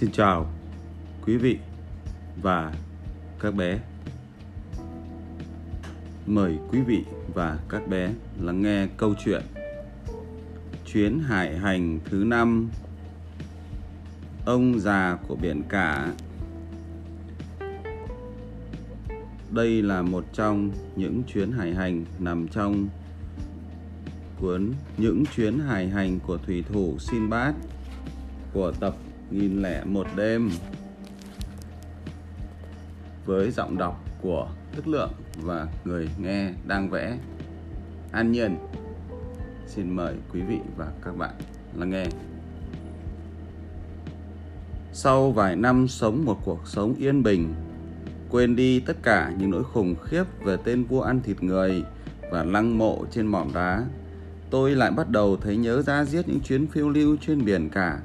Xin chào quý vị và các bé. Mời quý vị và các bé lắng nghe câu chuyện Chuyến hải hành thứ năm, Ông già của biển cả Đây là một trong những chuyến hải hành nằm trong cuốn Những chuyến hải hành của thủy thủ Sinbad của tập nghìn lẻ một đêm với giọng đọc của Đức Lượng và người nghe đang vẽ An Nhiên. Xin mời quý vị và các bạn lắng nghe. Sau vài năm sống một cuộc sống yên bình, quên đi tất cả những nỗi khủng khiếp về tên vua ăn thịt người và lăng mộ trên mỏm đá, tôi lại bắt đầu thấy nhớ ra giết những chuyến phiêu lưu trên biển cả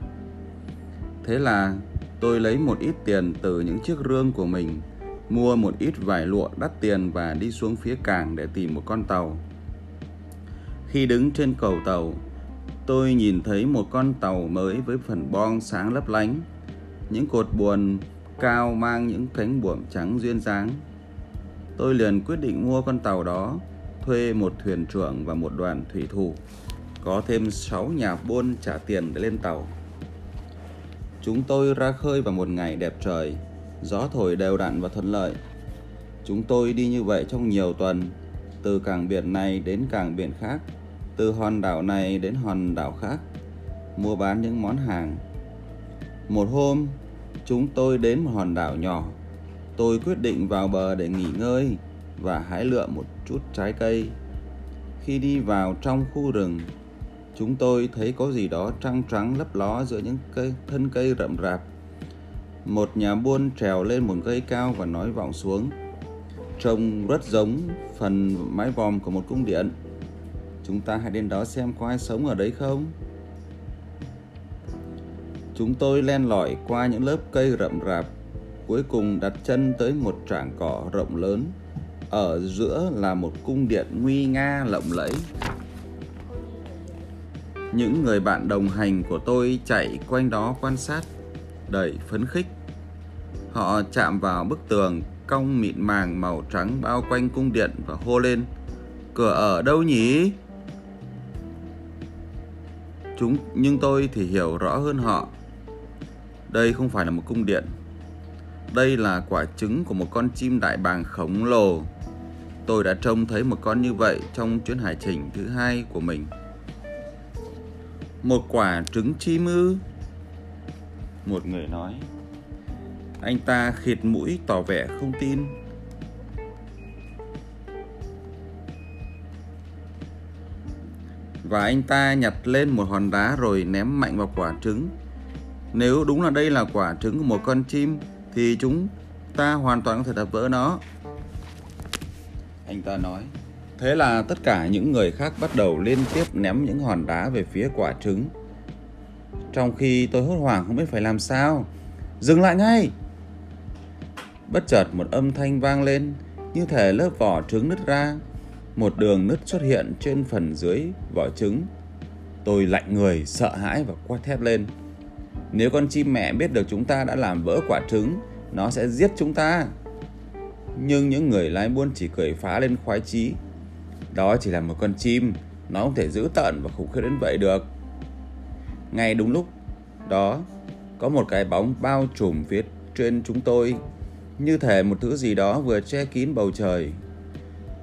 Thế là tôi lấy một ít tiền từ những chiếc rương của mình, mua một ít vải lụa đắt tiền và đi xuống phía cảng để tìm một con tàu. Khi đứng trên cầu tàu, tôi nhìn thấy một con tàu mới với phần bong sáng lấp lánh, những cột buồn cao mang những cánh buồm trắng duyên dáng. Tôi liền quyết định mua con tàu đó, thuê một thuyền trưởng và một đoàn thủy thủ, có thêm 6 nhà buôn trả tiền để lên tàu. Chúng tôi ra khơi vào một ngày đẹp trời, gió thổi đều đặn và thuận lợi. Chúng tôi đi như vậy trong nhiều tuần, từ cảng biển này đến cảng biển khác, từ hòn đảo này đến hòn đảo khác, mua bán những món hàng. Một hôm, chúng tôi đến một hòn đảo nhỏ. Tôi quyết định vào bờ để nghỉ ngơi và hái lựa một chút trái cây. Khi đi vào trong khu rừng, chúng tôi thấy có gì đó trăng trắng lấp ló giữa những cây thân cây rậm rạp. Một nhà buôn trèo lên một cây cao và nói vọng xuống. Trông rất giống phần mái vòm của một cung điện. Chúng ta hãy đến đó xem có ai sống ở đấy không? Chúng tôi len lỏi qua những lớp cây rậm rạp, cuối cùng đặt chân tới một trảng cỏ rộng lớn. Ở giữa là một cung điện nguy nga lộng lẫy những người bạn đồng hành của tôi chạy quanh đó quan sát, đầy phấn khích. Họ chạm vào bức tường cong mịn màng màu trắng bao quanh cung điện và hô lên Cửa ở đâu nhỉ? Chúng nhưng tôi thì hiểu rõ hơn họ. Đây không phải là một cung điện. Đây là quả trứng của một con chim đại bàng khổng lồ. Tôi đã trông thấy một con như vậy trong chuyến hải trình thứ hai của mình. Một quả trứng chim ư? Một người nói. Anh ta khịt mũi tỏ vẻ không tin. Và anh ta nhặt lên một hòn đá rồi ném mạnh vào quả trứng. Nếu đúng là đây là quả trứng của một con chim, thì chúng ta hoàn toàn có thể đập vỡ nó. Anh ta nói. Thế là tất cả những người khác bắt đầu liên tiếp ném những hòn đá về phía quả trứng. Trong khi tôi hốt hoảng không biết phải làm sao. Dừng lại ngay! Bất chợt một âm thanh vang lên như thể lớp vỏ trứng nứt ra. Một đường nứt xuất hiện trên phần dưới vỏ trứng. Tôi lạnh người, sợ hãi và quát thét lên. Nếu con chim mẹ biết được chúng ta đã làm vỡ quả trứng, nó sẽ giết chúng ta. Nhưng những người lái buôn chỉ cười phá lên khoái chí đó chỉ là một con chim, nó không thể giữ tận và khủng khiếp đến vậy được. Ngay đúng lúc đó, có một cái bóng bao trùm phía trên chúng tôi, như thể một thứ gì đó vừa che kín bầu trời.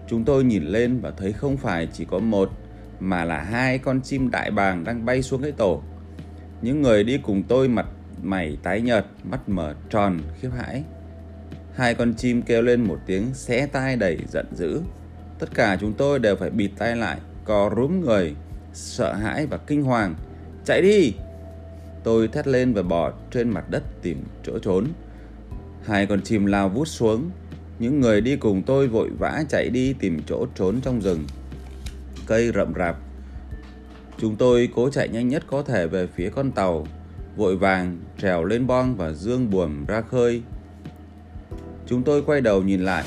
Chúng tôi nhìn lên và thấy không phải chỉ có một, mà là hai con chim đại bàng đang bay xuống cái tổ. Những người đi cùng tôi mặt mày tái nhợt, mắt mở tròn khiếp hãi. Hai con chim kêu lên một tiếng xé tai đầy giận dữ. Tất cả chúng tôi đều phải bịt tay lại, co rúm người, sợ hãi và kinh hoàng. Chạy đi! Tôi thét lên và bỏ trên mặt đất tìm chỗ trốn. Hai con chim lao vút xuống. Những người đi cùng tôi vội vã chạy đi tìm chỗ trốn trong rừng. Cây rậm rạp. Chúng tôi cố chạy nhanh nhất có thể về phía con tàu, vội vàng trèo lên bong và dương buồm ra khơi. Chúng tôi quay đầu nhìn lại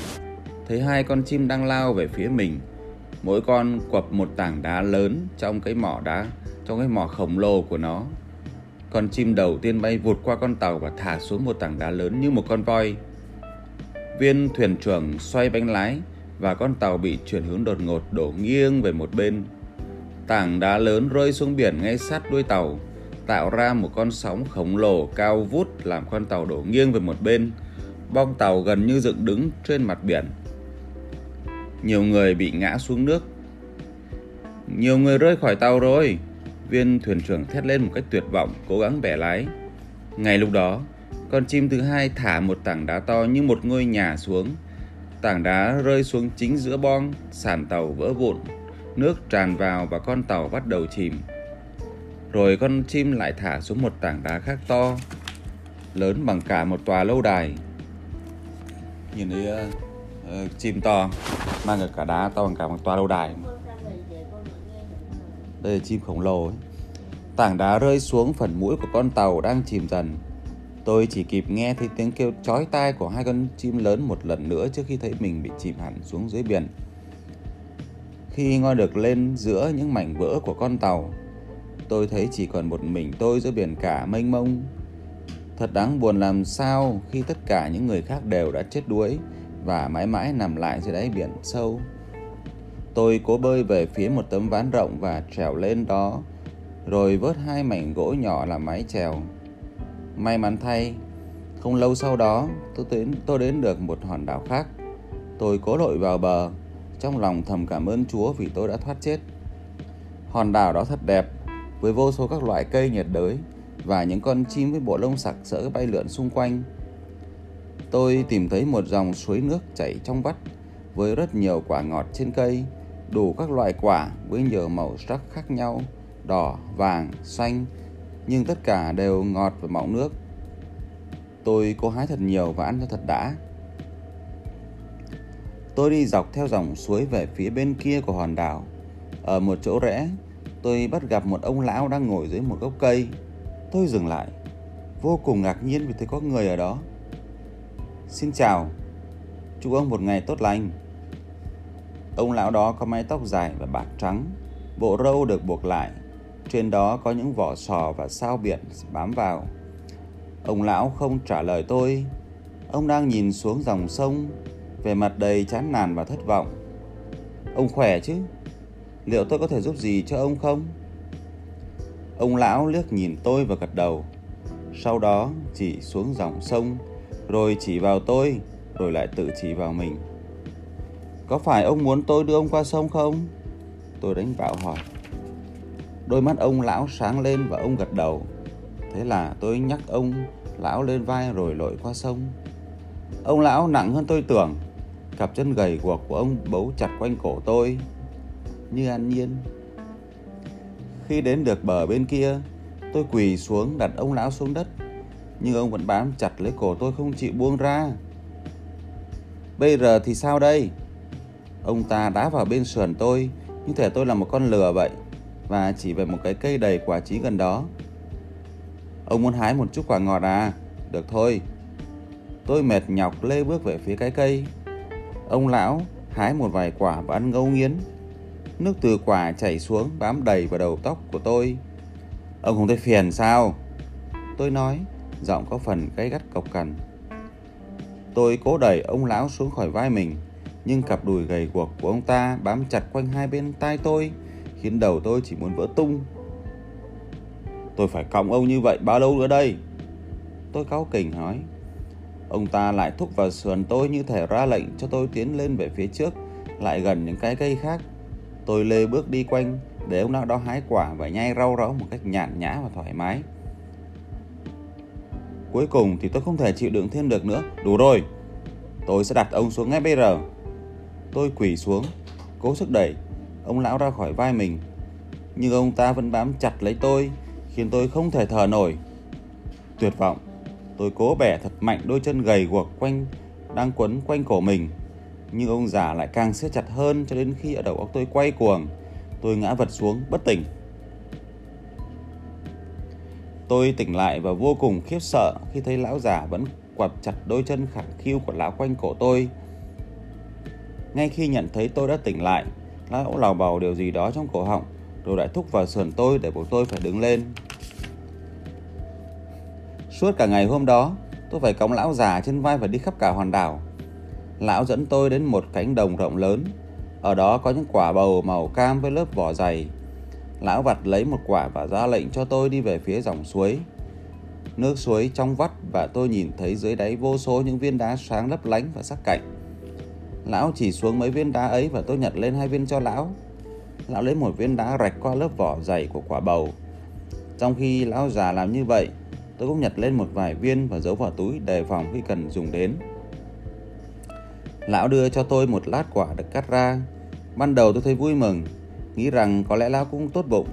thấy hai con chim đang lao về phía mình. Mỗi con quập một tảng đá lớn trong cái mỏ đá, trong cái mỏ khổng lồ của nó. Con chim đầu tiên bay vụt qua con tàu và thả xuống một tảng đá lớn như một con voi. Viên thuyền trưởng xoay bánh lái và con tàu bị chuyển hướng đột ngột đổ nghiêng về một bên. Tảng đá lớn rơi xuống biển ngay sát đuôi tàu, tạo ra một con sóng khổng lồ cao vút làm con tàu đổ nghiêng về một bên. Bong tàu gần như dựng đứng trên mặt biển. Nhiều người bị ngã xuống nước. Nhiều người rơi khỏi tàu rồi. Viên thuyền trưởng thét lên một cách tuyệt vọng, cố gắng bẻ lái. Ngay lúc đó, con chim thứ hai thả một tảng đá to như một ngôi nhà xuống. Tảng đá rơi xuống chính giữa bong, sàn tàu vỡ vụn, nước tràn vào và con tàu bắt đầu chìm. Rồi con chim lại thả xuống một tảng đá khác to, lớn bằng cả một tòa lâu đài. Nhìn thấy uh, Ờ, chim to, mang được cả đá to bằng cả một toa lâu đài. Đây là chim khổng lồ ấy. Tảng đá rơi xuống phần mũi của con tàu đang chìm dần. Tôi chỉ kịp nghe thấy tiếng kêu chói tai của hai con chim lớn một lần nữa trước khi thấy mình bị chìm hẳn xuống dưới biển. Khi ngoi được lên giữa những mảnh vỡ của con tàu, tôi thấy chỉ còn một mình tôi giữa biển cả mênh mông. Thật đáng buồn làm sao khi tất cả những người khác đều đã chết đuối và mãi mãi nằm lại dưới đáy biển sâu. Tôi cố bơi về phía một tấm ván rộng và trèo lên đó, rồi vớt hai mảnh gỗ nhỏ làm mái chèo. May mắn thay, không lâu sau đó, tôi đến, tôi đến được một hòn đảo khác. Tôi cố lội vào bờ, trong lòng thầm cảm ơn Chúa vì tôi đã thoát chết. Hòn đảo đó thật đẹp, với vô số các loại cây nhiệt đới và những con chim với bộ lông sặc sỡ bay lượn xung quanh. Tôi tìm thấy một dòng suối nước chảy trong vắt với rất nhiều quả ngọt trên cây, đủ các loại quả với nhiều màu sắc khác nhau, đỏ, vàng, xanh, nhưng tất cả đều ngọt và mọng nước. Tôi cố hái thật nhiều và ăn cho thật đã. Tôi đi dọc theo dòng suối về phía bên kia của hòn đảo. Ở một chỗ rẽ, tôi bắt gặp một ông lão đang ngồi dưới một gốc cây. Tôi dừng lại, vô cùng ngạc nhiên vì thấy có người ở đó. Xin chào, chúc ông một ngày tốt lành. Ông lão đó có mái tóc dài và bạc trắng, bộ râu được buộc lại, trên đó có những vỏ sò và sao biển bám vào. Ông lão không trả lời tôi, ông đang nhìn xuống dòng sông, về mặt đầy chán nản và thất vọng. Ông khỏe chứ? Liệu tôi có thể giúp gì cho ông không? Ông lão liếc nhìn tôi và gật đầu. Sau đó chỉ xuống dòng sông, rồi chỉ vào tôi, rồi lại tự chỉ vào mình. Có phải ông muốn tôi đưa ông qua sông không? Tôi đánh bạo hỏi. Đôi mắt ông lão sáng lên và ông gật đầu. Thế là tôi nhắc ông lão lên vai rồi lội qua sông. Ông lão nặng hơn tôi tưởng. Cặp chân gầy guộc của ông bấu chặt quanh cổ tôi như an nhiên. Khi đến được bờ bên kia, tôi quỳ xuống đặt ông lão xuống đất. Nhưng ông vẫn bám chặt lấy cổ tôi không chịu buông ra. Bây giờ thì sao đây? Ông ta đá vào bên sườn tôi như thể tôi là một con lừa vậy và chỉ về một cái cây đầy quả trí gần đó. Ông muốn hái một chút quả ngọt à? Được thôi. Tôi mệt nhọc lê bước về phía cái cây. Ông lão hái một vài quả và ăn ngấu nghiến. Nước từ quả chảy xuống bám đầy vào đầu tóc của tôi. Ông không thấy phiền sao? Tôi nói, giọng có phần gay gắt cộc cằn. Tôi cố đẩy ông lão xuống khỏi vai mình, nhưng cặp đùi gầy guộc của ông ta bám chặt quanh hai bên tai tôi, khiến đầu tôi chỉ muốn vỡ tung. Tôi phải còng ông như vậy bao lâu nữa đây? Tôi cáu kỉnh nói. Ông ta lại thúc vào sườn tôi như thể ra lệnh cho tôi tiến lên về phía trước, lại gần những cái cây khác. Tôi lê bước đi quanh để ông lão đó hái quả và nhai rau rõ một cách nhàn nhã và thoải mái. Cuối cùng thì tôi không thể chịu đựng thêm được nữa. Đủ rồi. Tôi sẽ đặt ông xuống ngay bây giờ. Tôi quỳ xuống, cố sức đẩy ông lão ra khỏi vai mình. Nhưng ông ta vẫn bám chặt lấy tôi, khiến tôi không thể thở nổi. Tuyệt vọng, tôi cố bẻ thật mạnh đôi chân gầy guộc quanh đang quấn quanh cổ mình. Nhưng ông già lại càng siết chặt hơn cho đến khi ở đầu óc tôi quay cuồng, tôi ngã vật xuống bất tỉnh. Tôi tỉnh lại và vô cùng khiếp sợ khi thấy lão già vẫn quặp chặt đôi chân khẳng khiu của lão quanh cổ tôi. Ngay khi nhận thấy tôi đã tỉnh lại, lão lào bào điều gì đó trong cổ họng, rồi lại thúc vào sườn tôi để buộc tôi phải đứng lên. Suốt cả ngày hôm đó, tôi phải cõng lão già trên vai và đi khắp cả hòn đảo. Lão dẫn tôi đến một cánh đồng rộng lớn. Ở đó có những quả bầu màu cam với lớp vỏ dày. Lão vặt lấy một quả và ra lệnh cho tôi đi về phía dòng suối. Nước suối trong vắt và tôi nhìn thấy dưới đáy vô số những viên đá sáng lấp lánh và sắc cạnh. Lão chỉ xuống mấy viên đá ấy và tôi nhặt lên hai viên cho lão. Lão lấy một viên đá rạch qua lớp vỏ dày của quả bầu. Trong khi lão già làm như vậy, tôi cũng nhặt lên một vài viên và giấu vào túi đề phòng khi cần dùng đến. Lão đưa cho tôi một lát quả được cắt ra. Ban đầu tôi thấy vui mừng, nghĩ rằng có lẽ lão cũng tốt bụng.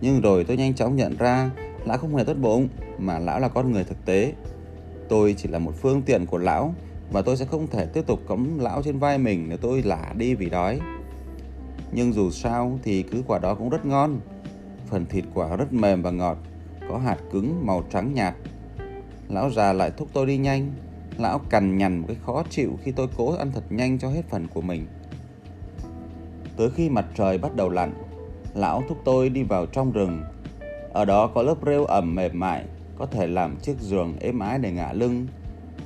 Nhưng rồi tôi nhanh chóng nhận ra lão không hề tốt bụng, mà lão là con người thực tế. Tôi chỉ là một phương tiện của lão và tôi sẽ không thể tiếp tục cõng lão trên vai mình nếu tôi lả đi vì đói. Nhưng dù sao thì cứ quả đó cũng rất ngon. Phần thịt quả rất mềm và ngọt, có hạt cứng màu trắng nhạt. Lão già lại thúc tôi đi nhanh. Lão cằn nhằn một cái khó chịu khi tôi cố ăn thật nhanh cho hết phần của mình. Tới khi mặt trời bắt đầu lặn, lão thúc tôi đi vào trong rừng. Ở đó có lớp rêu ẩm mềm mại, có thể làm chiếc giường êm ái để ngả lưng.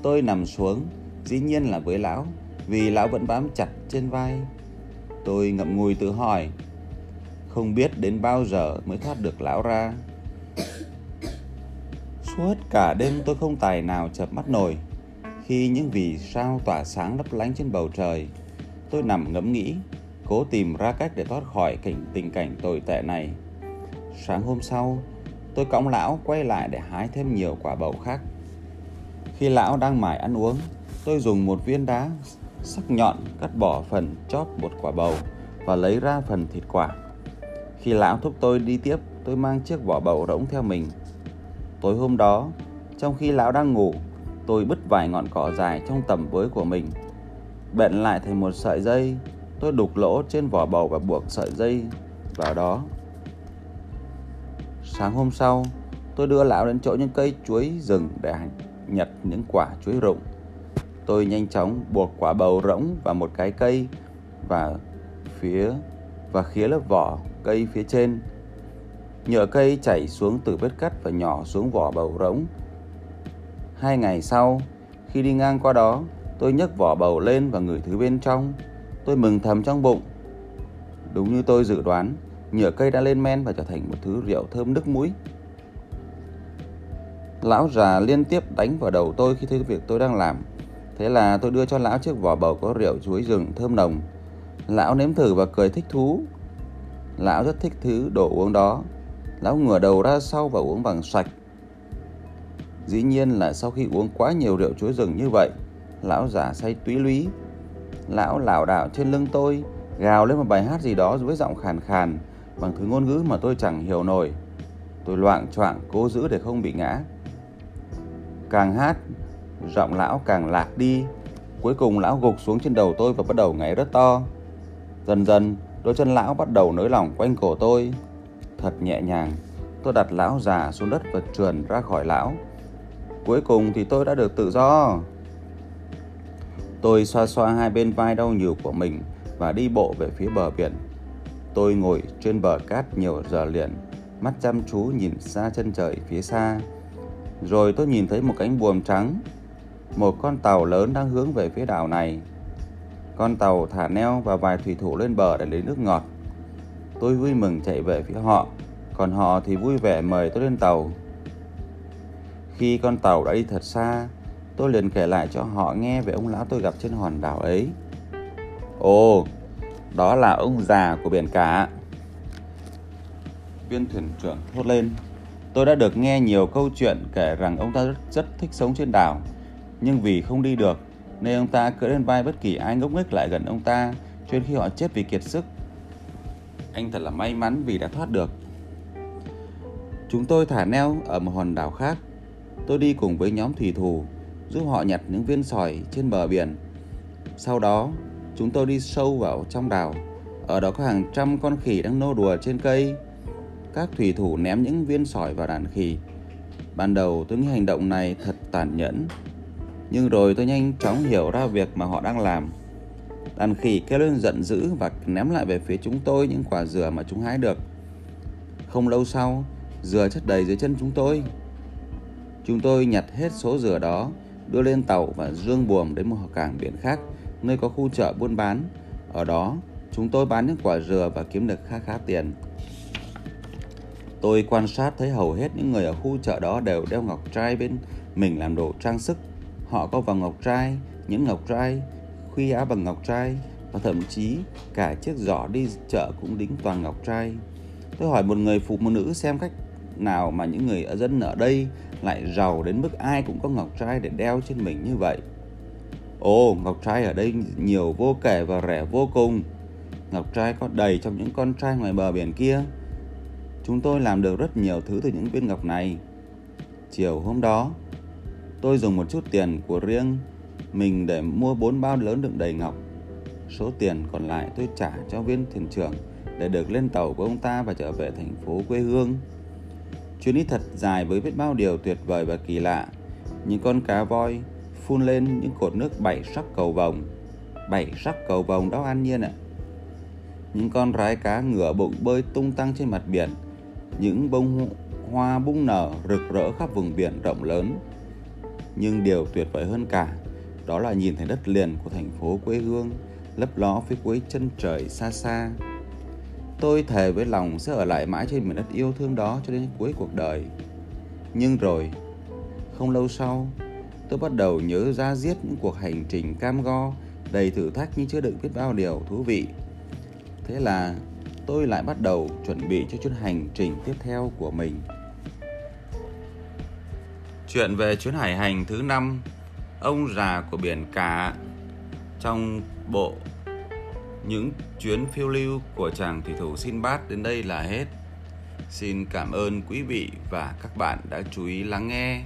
Tôi nằm xuống, dĩ nhiên là với lão, vì lão vẫn bám chặt trên vai. Tôi ngậm ngùi tự hỏi, không biết đến bao giờ mới thoát được lão ra. Suốt cả đêm tôi không tài nào chập mắt nổi. Khi những vì sao tỏa sáng lấp lánh trên bầu trời, tôi nằm ngẫm nghĩ, cố tìm ra cách để thoát khỏi cảnh tình cảnh tồi tệ này. Sáng hôm sau, tôi cõng lão quay lại để hái thêm nhiều quả bầu khác. Khi lão đang mải ăn uống, tôi dùng một viên đá sắc nhọn cắt bỏ phần chóp một quả bầu và lấy ra phần thịt quả. Khi lão thúc tôi đi tiếp, tôi mang chiếc vỏ bầu rỗng theo mình. Tối hôm đó, trong khi lão đang ngủ, tôi bứt vài ngọn cỏ dài trong tầm với của mình. Bện lại thành một sợi dây, tôi đục lỗ trên vỏ bầu và buộc sợi dây vào đó. Sáng hôm sau, tôi đưa lão đến chỗ những cây chuối rừng để nhặt những quả chuối rụng. Tôi nhanh chóng buộc quả bầu rỗng vào một cái cây và phía và khía lớp vỏ cây phía trên. Nhựa cây chảy xuống từ vết cắt và nhỏ xuống vỏ bầu rỗng. Hai ngày sau, khi đi ngang qua đó, tôi nhấc vỏ bầu lên và ngửi thứ bên trong. Tôi mừng thầm trong bụng. Đúng như tôi dự đoán, nhựa cây đã lên men và trở thành một thứ rượu thơm nức mũi. Lão già liên tiếp đánh vào đầu tôi khi thấy việc tôi đang làm. Thế là tôi đưa cho lão chiếc vỏ bầu có rượu chuối rừng thơm nồng. Lão nếm thử và cười thích thú. Lão rất thích thứ đồ uống đó. Lão ngửa đầu ra sau và uống bằng sạch. Dĩ nhiên là sau khi uống quá nhiều rượu chuối rừng như vậy, lão già say túy lúy. Lão lảo đảo trên lưng tôi, gào lên một bài hát gì đó với giọng khàn khàn, bằng thứ ngôn ngữ mà tôi chẳng hiểu nổi. Tôi loạn choạng cố giữ để không bị ngã. Càng hát, giọng lão càng lạc đi. Cuối cùng lão gục xuống trên đầu tôi và bắt đầu ngáy rất to. Dần dần, đôi chân lão bắt đầu nới lỏng quanh cổ tôi. Thật nhẹ nhàng, tôi đặt lão già xuống đất và trườn ra khỏi lão. Cuối cùng thì tôi đã được tự do. Tôi xoa xoa hai bên vai đau nhiều của mình và đi bộ về phía bờ biển. Tôi ngồi trên bờ cát nhiều giờ liền, mắt chăm chú nhìn xa chân trời phía xa. Rồi tôi nhìn thấy một cánh buồm trắng, một con tàu lớn đang hướng về phía đảo này. Con tàu thả neo và vài thủy thủ lên bờ để lấy nước ngọt. Tôi vui mừng chạy về phía họ, còn họ thì vui vẻ mời tôi lên tàu. Khi con tàu đã đi thật xa, tôi liền kể lại cho họ nghe về ông lão tôi gặp trên hòn đảo ấy. Ồ, đó là ông già của biển cả. Viên thuyền trưởng thốt lên. Tôi đã được nghe nhiều câu chuyện kể rằng ông ta rất, rất thích sống trên đảo. Nhưng vì không đi được, nên ông ta cưỡi lên vai bất kỳ ai ngốc nghếch lại gần ông ta, cho đến khi họ chết vì kiệt sức. Anh thật là may mắn vì đã thoát được. Chúng tôi thả neo ở một hòn đảo khác. Tôi đi cùng với nhóm thủy thủ, giúp họ nhặt những viên sỏi trên bờ biển. Sau đó, chúng tôi đi sâu vào trong đảo. Ở đó có hàng trăm con khỉ đang nô đùa trên cây. Các thủy thủ ném những viên sỏi vào đàn khỉ. Ban đầu tôi nghĩ hành động này thật tàn nhẫn. Nhưng rồi tôi nhanh chóng hiểu ra việc mà họ đang làm. Đàn khỉ kêu lên giận dữ và ném lại về phía chúng tôi những quả dừa mà chúng hái được. Không lâu sau, dừa chất đầy dưới chân chúng tôi. Chúng tôi nhặt hết số dừa đó, đưa lên tàu và dương buồm đến một cảng biển khác, nơi có khu chợ buôn bán. Ở đó, chúng tôi bán những quả dừa và kiếm được khá khá tiền. Tôi quan sát thấy hầu hết những người ở khu chợ đó đều đeo ngọc trai bên mình làm đồ trang sức. Họ có vòng ngọc trai, những ngọc trai, khuy áo bằng ngọc trai và thậm chí cả chiếc giỏ đi chợ cũng đính toàn ngọc trai. Tôi hỏi một người phụ nữ xem cách nào mà những người ở dân ở đây lại giàu đến mức ai cũng có ngọc trai để đeo trên mình như vậy. Ồ, ngọc trai ở đây nhiều vô kể và rẻ vô cùng. Ngọc trai có đầy trong những con trai ngoài bờ biển kia. Chúng tôi làm được rất nhiều thứ từ những viên ngọc này. Chiều hôm đó, tôi dùng một chút tiền của riêng mình để mua bốn bao lớn đựng đầy ngọc. Số tiền còn lại tôi trả cho viên thuyền trưởng để được lên tàu của ông ta và trở về thành phố quê hương. Chuyến đi thật dài với biết bao điều tuyệt vời và kỳ lạ. Những con cá voi phun lên những cột nước bảy sắc cầu vồng. Bảy sắc cầu vồng đó an nhiên ạ. Những con rái cá ngửa bụng bơi tung tăng trên mặt biển. Những bông hoa bung nở rực rỡ khắp vùng biển rộng lớn. Nhưng điều tuyệt vời hơn cả, đó là nhìn thấy đất liền của thành phố quê hương, lấp ló phía cuối chân trời xa xa. Tôi thề với lòng sẽ ở lại mãi trên mảnh đất yêu thương đó cho đến cuối cuộc đời. Nhưng rồi, không lâu sau, tôi bắt đầu nhớ ra giết những cuộc hành trình cam go, đầy thử thách nhưng chưa đựng biết bao điều thú vị. Thế là tôi lại bắt đầu chuẩn bị cho chuyến hành trình tiếp theo của mình. Chuyện về chuyến hải hành thứ năm Ông già của biển cả trong bộ những chuyến phiêu lưu của chàng thủy thủ Sinbad đến đây là hết. Xin cảm ơn quý vị và các bạn đã chú ý lắng nghe.